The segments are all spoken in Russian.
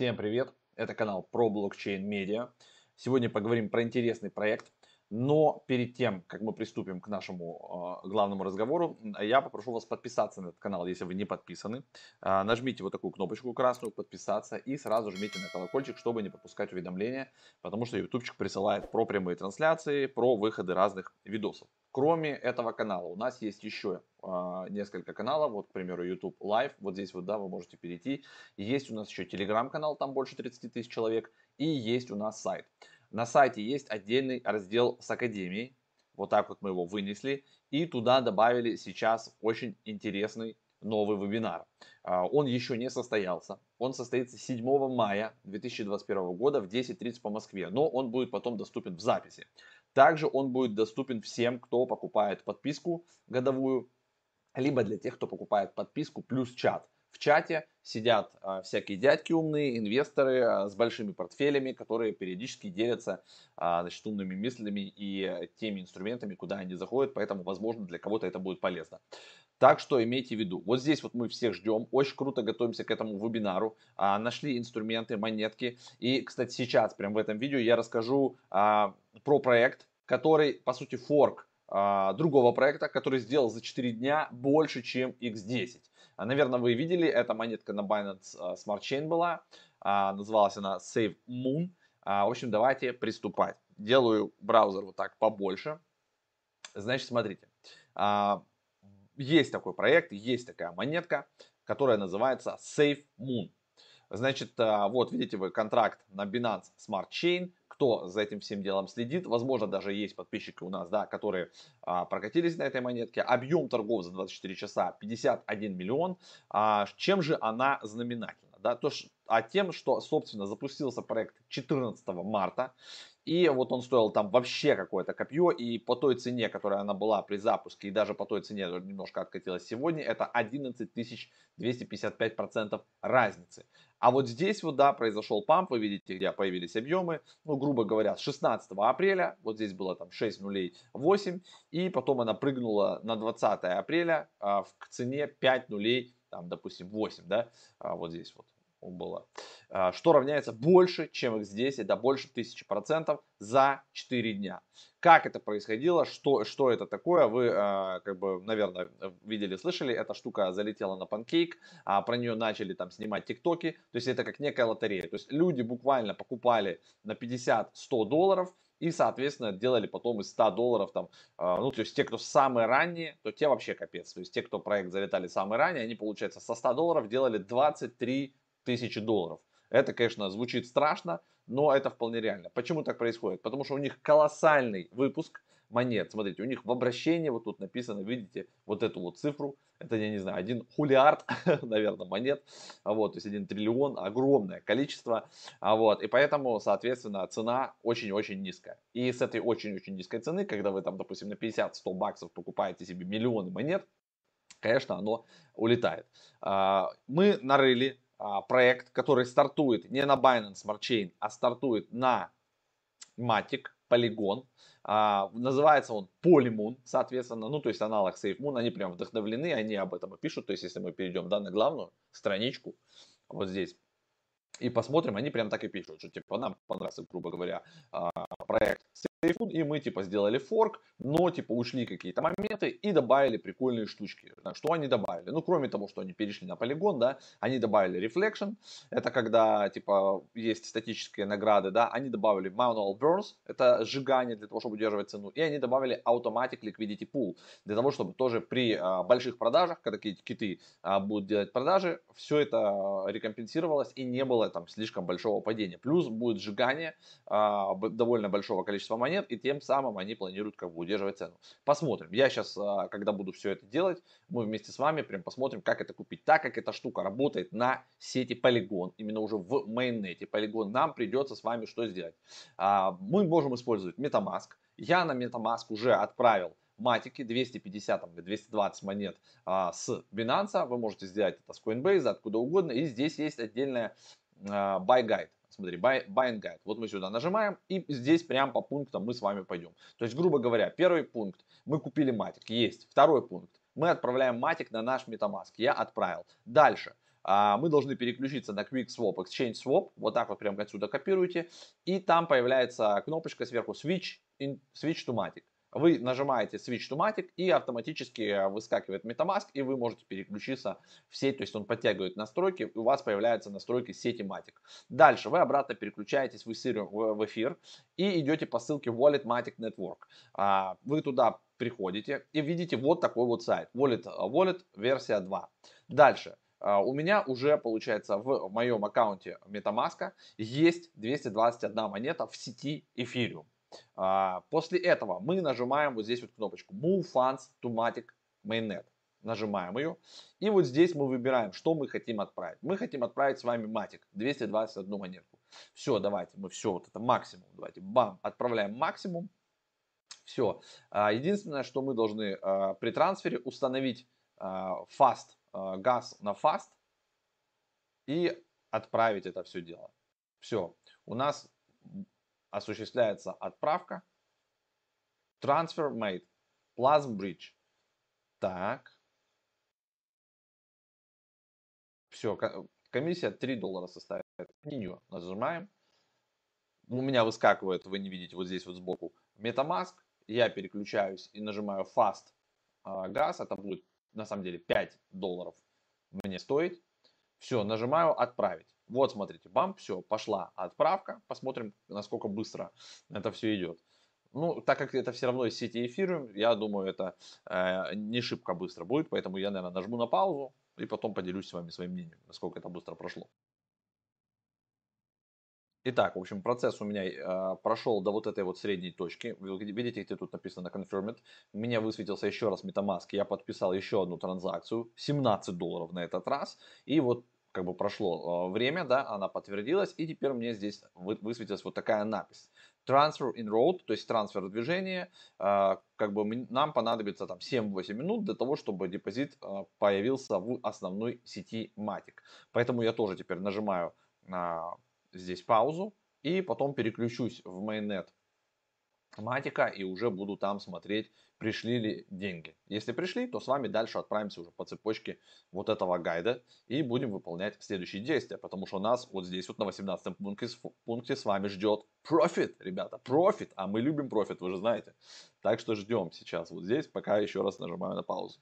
Всем привет! Это канал про блокчейн медиа. Сегодня поговорим про интересный проект. Но перед тем, как мы приступим к нашему э, главному разговору, я попрошу вас подписаться на этот канал, если вы не подписаны. Э, нажмите вот такую кнопочку красную «Подписаться» и сразу жмите на колокольчик, чтобы не пропускать уведомления, потому что ютубчик присылает про прямые трансляции, про выходы разных видосов. Кроме этого канала у нас есть еще э, несколько каналов, вот, к примеру, YouTube Live, вот здесь вот, да, вы можете перейти. Есть у нас еще Telegram-канал, там больше 30 тысяч человек, и есть у нас сайт. На сайте есть отдельный раздел с Академией, вот так вот мы его вынесли, и туда добавили сейчас очень интересный новый вебинар. А, он еще не состоялся. Он состоится 7 мая 2021 года в 10.30 по Москве, но он будет потом доступен в записи. Также он будет доступен всем, кто покупает подписку годовую, либо для тех, кто покупает подписку плюс чат. В чате сидят а, всякие дядьки умные, инвесторы а, с большими портфелями, которые периодически делятся а, значит, умными мыслями и теми инструментами, куда они заходят, поэтому, возможно, для кого-то это будет полезно. Так что имейте в виду, вот здесь вот мы всех ждем, очень круто готовимся к этому вебинару, а, нашли инструменты, монетки, и, кстати, сейчас, прямо в этом видео, я расскажу а, про проект, который, по сути, форк а, другого проекта, который сделал за 4 дня больше, чем X10. А, наверное, вы видели, эта монетка на Binance а, Smart Chain была. А, называлась она Save Moon. В общем, давайте приступать. Делаю браузер вот так побольше. Значит, смотрите. Есть такой проект, есть такая монетка, которая называется Save Moon. Значит, вот видите вы контракт на Binance Smart Chain кто за этим всем делом следит. Возможно, даже есть подписчики у нас, да, которые а, прокатились на этой монетке. Объем торгов за 24 часа 51 миллион. А, чем же она знаменательна? Да, то, а тем, что, собственно, запустился проект 14 марта. И вот он стоил там вообще какое-то копье. И по той цене, которая она была при запуске, и даже по той цене немножко откатилась сегодня, это 11 255 процентов разницы. А вот здесь вот, да, произошел памп, вы видите, где появились объемы, ну, грубо говоря, с 16 апреля, вот здесь было там 6 нулей 8, и потом она прыгнула на 20 апреля а, к цене 5 нулей, там, допустим, 8, да, а, вот здесь вот было, а, что равняется больше, чем x10, это больше 1000% за 4 дня. Как это происходило, что, что это такое, вы, а, как бы, наверное, видели, слышали, эта штука залетела на панкейк, а про нее начали там снимать тиктоки, то есть это как некая лотерея, то есть люди буквально покупали на 50-100 долларов, и, соответственно, делали потом из 100 долларов там, ну, то есть те, кто самые ранние, то те вообще капец. То есть те, кто проект залетали самые ранние, они, получается, со 100 долларов делали 23 тысячи долларов. Это, конечно, звучит страшно, но это вполне реально. Почему так происходит? Потому что у них колоссальный выпуск монет. Смотрите, у них в обращении вот тут написано, видите, вот эту вот цифру. Это, я не знаю, один хулиард, наверное, монет. Вот, то есть один триллион, огромное количество. А вот, и поэтому, соответственно, цена очень-очень низкая. И с этой очень-очень низкой цены, когда вы там, допустим, на 50-100 баксов покупаете себе миллионы монет, конечно, оно улетает. А, мы нарыли а, проект, который стартует не на Binance Smart Chain, а стартует на Matic, Polygon. А, называется он Polymoon, соответственно, ну то есть аналог SafeMoon. Они прям вдохновлены, они об этом и пишут. То есть если мы перейдем да, на главную страничку, вот здесь, и посмотрим, они прям так и пишут, что типа нам понравился, грубо говоря, а, проект iPhone, и мы типа сделали форк, но типа ушли какие-то моменты и добавили прикольные штучки. Что они добавили? Ну, кроме того, что они перешли на полигон, да, они добавили Reflection, это когда типа есть статические награды, да, они добавили Manual Burns, это сжигание для того, чтобы удерживать цену, и они добавили Automatic Liquidity Pool, для того, чтобы тоже при а, больших продажах, когда какие-то киты а, будут делать продажи, все это рекомпенсировалось и не было там слишком большого падения. Плюс будет сжигание а, довольно большого количества монет, монет, и тем самым они планируют как бы удерживать цену. Посмотрим. Я сейчас, а, когда буду все это делать, мы вместе с вами прям посмотрим, как это купить. Так как эта штука работает на сети Polygon, именно уже в майонете Polygon, нам придется с вами что сделать? А, мы можем использовать MetaMask. Я на MetaMask уже отправил матики 250 там, 220 монет а, с Binance. Вы можете сделать это с Coinbase, откуда угодно. И здесь есть отдельная а, buy guide смотри, buy, buying guide. Вот мы сюда нажимаем, и здесь прям по пунктам мы с вами пойдем. То есть, грубо говоря, первый пункт, мы купили матик, есть. Второй пункт, мы отправляем матик на наш MetaMask, я отправил. Дальше, а, мы должны переключиться на Quick Swap, Exchange Swap, вот так вот прям отсюда копируете, и там появляется кнопочка сверху Switch, in, switch to Matic. Вы нажимаете Switch to Matic и автоматически выскакивает MetaMask и вы можете переключиться в сеть, то есть он подтягивает настройки и у вас появляются настройки сети Matic. Дальше вы обратно переключаетесь в эфир, в эфир и идете по ссылке Wallet Matic Network. А, вы туда приходите и видите вот такой вот сайт Wallet, Wallet версия 2. Дальше а, у меня уже, получается, в моем аккаунте MetaMask есть 221 монета в сети Ethereum. А, после этого мы нажимаем вот здесь вот кнопочку Move Funds to Matic Mainnet. Нажимаем ее. И вот здесь мы выбираем, что мы хотим отправить. Мы хотим отправить с вами Matic 221 монетку. Все, давайте мы все, вот это максимум. Давайте, бам, отправляем максимум. Все. А, единственное, что мы должны а, при трансфере установить fast, газ на fast и отправить это все дело. Все. У нас осуществляется отправка. Transfer made. Plasm bridge. Так. Все, комиссия 3 доллара составит. Меню нажимаем. У меня выскакивает, вы не видите, вот здесь вот сбоку MetaMask. Я переключаюсь и нажимаю Fast Gas. Это будет на самом деле 5 долларов мне стоит. Все, нажимаю отправить. Вот, смотрите, бам, все, пошла отправка. Посмотрим, насколько быстро это все идет. Ну, так как это все равно из сети эфиры, я думаю, это э, не шибко быстро будет, поэтому я, наверное, нажму на паузу и потом поделюсь с вами своим мнением, насколько это быстро прошло. Итак, в общем, процесс у меня э, прошел до вот этой вот средней точки. Вы видите, где тут написано Confirmed. Меня высветился еще раз MetaMask. Я подписал еще одну транзакцию. 17 долларов на этот раз. И вот как бы прошло э, время, да, она подтвердилась, и теперь мне здесь высветилась вот такая надпись. Transfer in road, то есть трансфер движения, э, как бы нам понадобится там 7-8 минут для того, чтобы депозит э, появился в основной сети Matic. Поэтому я тоже теперь нажимаю на здесь паузу и потом переключусь в mainnet Матика и уже буду там смотреть, пришли ли деньги. Если пришли, то с вами дальше отправимся уже по цепочке вот этого гайда и будем выполнять следующие действия, потому что нас вот здесь вот на 18 пункте, пункте с вами ждет профит, ребята, профит, а мы любим профит, вы же знаете. Так что ждем сейчас вот здесь, пока еще раз нажимаю на паузу.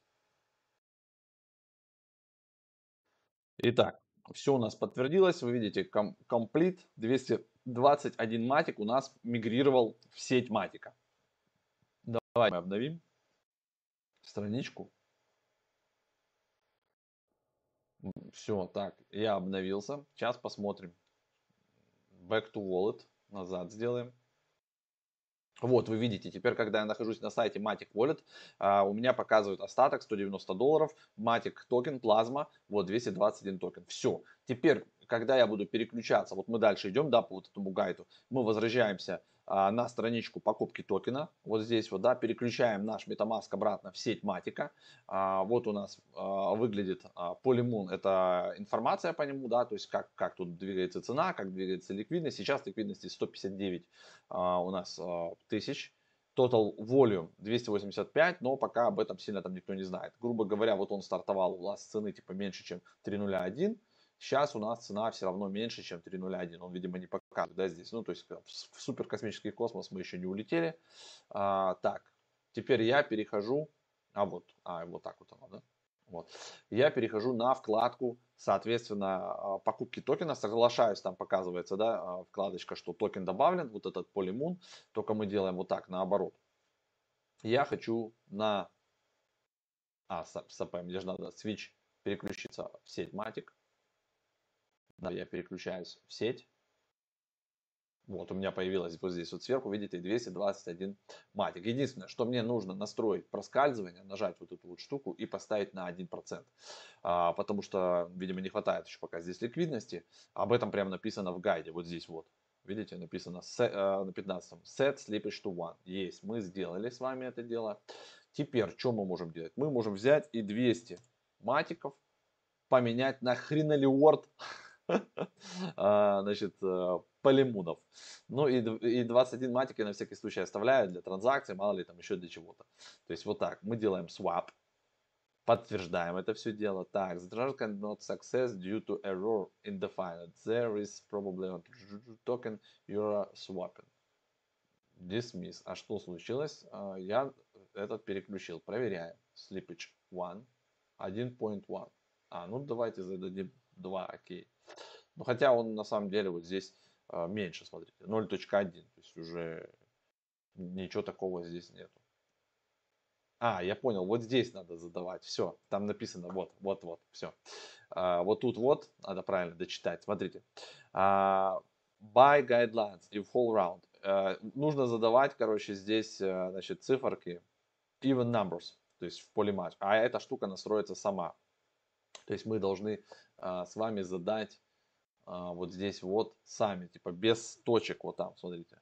Итак, все у нас подтвердилось, вы видите, complete 221 Matic у нас мигрировал в сеть матика. Давай мы обновим страничку. Все, так, я обновился. Сейчас посмотрим. Back to wallet. Назад сделаем. Вот, вы видите, теперь, когда я нахожусь на сайте Matic Wallet, а, у меня показывает остаток 190 долларов, Matic токен, плазма, вот 221 токен. Все. Теперь, когда я буду переключаться, вот мы дальше идем, да, по вот этому гайду, мы возвращаемся на страничку покупки токена. Вот здесь вот, да, переключаем наш MetaMask обратно в сеть Матика. А, вот у нас а, выглядит а, Polymoon, это информация по нему, да, то есть как, как тут двигается цена, как двигается ликвидность. Сейчас ликвидности 159 а, у нас а, тысяч. Total volume 285, но пока об этом сильно там никто не знает. Грубо говоря, вот он стартовал у нас цены типа меньше, чем 3.01. Сейчас у нас цена все равно меньше, чем 3.01. Он, видимо, не да, здесь. Ну, то есть в суперкосмический космос мы еще не улетели. А, так, теперь я перехожу, а вот, а вот так вот оно, да. Вот. Я перехожу на вкладку, соответственно, а, покупки токена. Соглашаюсь, там показывается, да, а, вкладочка, что токен добавлен, вот этот Polymoon. Только мы делаем вот так, наоборот. Я хочу на... А, с, мне же надо switch переключиться в сеть Matic. Да, я переключаюсь в сеть. Вот, у меня появилось вот здесь вот сверху, видите, 221 матик. Единственное, что мне нужно настроить проскальзывание, нажать вот эту вот штуку и поставить на 1%. А, потому что, видимо, не хватает еще пока здесь ликвидности. Об этом прямо написано в гайде, вот здесь вот. Видите, написано set, на 15 set slippage to one. Есть, мы сделали с вами это дело. Теперь, что мы можем делать? Мы можем взять и 200 матиков поменять на хренолиорд А, значит, полимунов. Ну и, и 21 матик я на всякий случай оставляю для транзакций, мало ли там еще для чего-то. То есть вот так, мы делаем swap. Подтверждаем это все дело. Так, the transaction cannot success due to error in the file. There is probably a token you're swapping. Dismiss. А что случилось? А, я этот переключил. Проверяем. Slippage 1. 1.1. А, ну давайте зададим 2, окей. Ну хотя он на самом деле вот здесь меньше, смотрите. 0.1. То есть уже ничего такого здесь нету. А, я понял, вот здесь надо задавать. Все, там написано вот, вот, вот, все. А, вот тут вот, надо правильно дочитать. Смотрите. А, by guidelines и whole round. А, нужно задавать, короче, здесь, а, значит, циферки even numbers, то есть в поле матч. А эта штука настроится сама. То есть мы должны а, с вами задать а, вот здесь вот сами, типа без точек вот там, смотрите.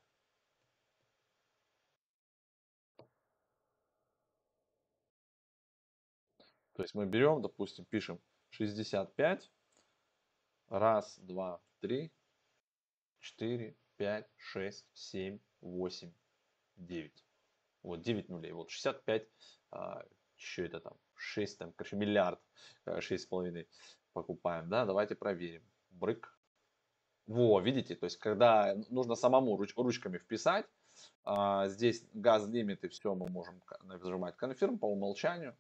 То есть мы берем, допустим, пишем 65. Раз, два, три, четыре, пять, шесть, семь, восемь, девять. Вот 9 нулей. Вот 65, а, еще это там 6, там, короче, миллиард, 6,5 э, покупаем, да, давайте проверим. Брык. Во, видите, то есть, когда нужно самому руч, ручками вписать, а, здесь газ лимиты, все мы можем нажимать confirm по умолчанию,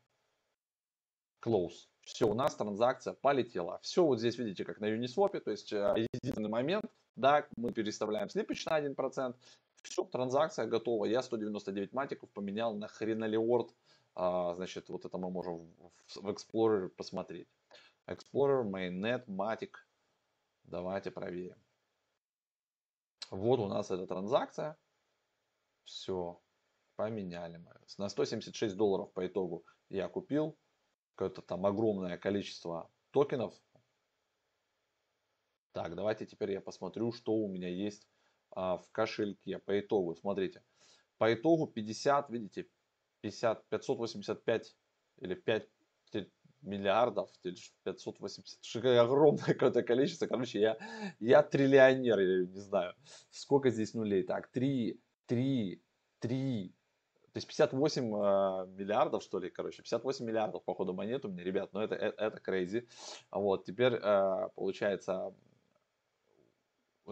close. Все, у нас транзакция полетела. Все вот здесь видите, как на Uniswap, то есть э, единственный момент, да, мы переставляем слипич на 1%, все, транзакция готова. Я 199 матиков поменял на хренолиорд, а, значит, вот это мы можем в, в Explorer посмотреть. Explorer, Mainnet, Matic. Давайте проверим. Вот у нас эта транзакция. Все, поменяли мы. На 176 долларов по итогу я купил какое-то там огромное количество токенов. Так, давайте теперь я посмотрю, что у меня есть а, в кошельке по итогу. Смотрите, по итогу 50, видите, 50, 585 или 5 миллиардов, 580, огромное какое-то количество. Короче, я, я триллионер, я не знаю, сколько здесь нулей. Так, 3, 3, 3, то есть 58 э, миллиардов, что ли, короче, 58 миллиардов, походу, монет у меня, ребят, но это, это, это crazy. Вот, теперь, э, получается,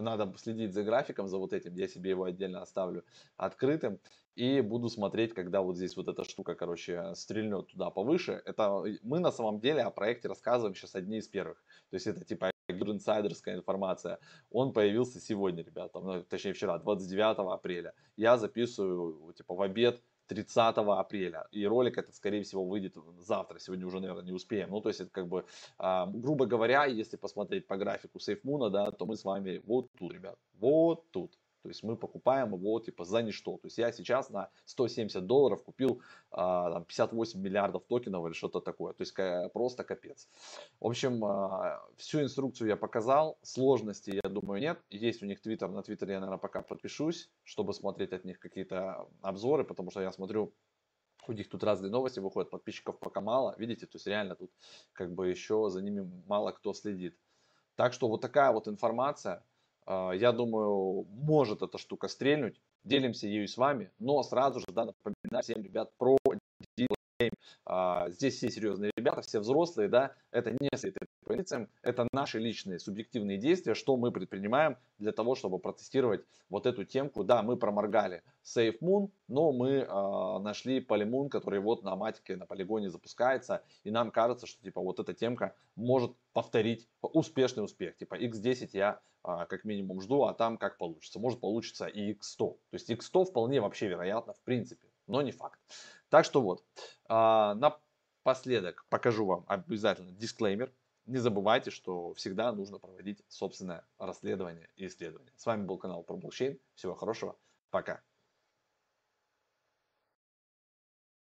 надо следить за графиком, за вот этим, я себе его отдельно оставлю открытым, и буду смотреть, когда вот здесь вот эта штука, короче, стрельнет туда повыше. Это мы на самом деле о проекте рассказываем сейчас одни из первых. То есть это типа инсайдерская информация. Он появился сегодня, ребята, точнее вчера, 29 апреля. Я записываю типа в обед 30 апреля. И ролик этот, скорее всего, выйдет завтра. Сегодня уже, наверное, не успеем. Ну, то есть, это как бы, а, грубо говоря, если посмотреть по графику SafeMoon, да, то мы с вами вот тут, ребят, вот тут. То есть мы покупаем его типа за ничто. То есть я сейчас на 170 долларов купил а, там, 58 миллиардов токенов или что-то такое. То есть просто капец. В общем, а, всю инструкцию я показал. Сложностей, я думаю, нет. Есть у них твиттер. На твиттере я, наверное, пока подпишусь, чтобы смотреть от них какие-то обзоры, потому что я смотрю у них тут разные новости выходят, подписчиков пока мало, видите, то есть реально тут как бы еще за ними мало кто следит. Так что вот такая вот информация. А, я думаю, может эта штука стрельнуть. Делимся ею с вами, но сразу же да, напоминаю всем, ребят, про здесь все серьезные ребята, все взрослые, да, это не с этой позициям, это наши личные субъективные действия, что мы предпринимаем для того, чтобы протестировать вот эту темку. Да, мы проморгали Safe Moon, но мы э, нашли Polymoon, который вот на матике, на полигоне запускается, и нам кажется, что типа вот эта темка может повторить успешный успех. Типа X10 я э, как минимум жду, а там как получится. Может получится и X100. То есть X100 вполне вообще вероятно в принципе, но не факт. Так что вот, а, напоследок покажу вам обязательно дисклеймер. Не забывайте, что всегда нужно проводить собственное расследование и исследование. С вами был канал про блокчейн. Всего хорошего. Пока.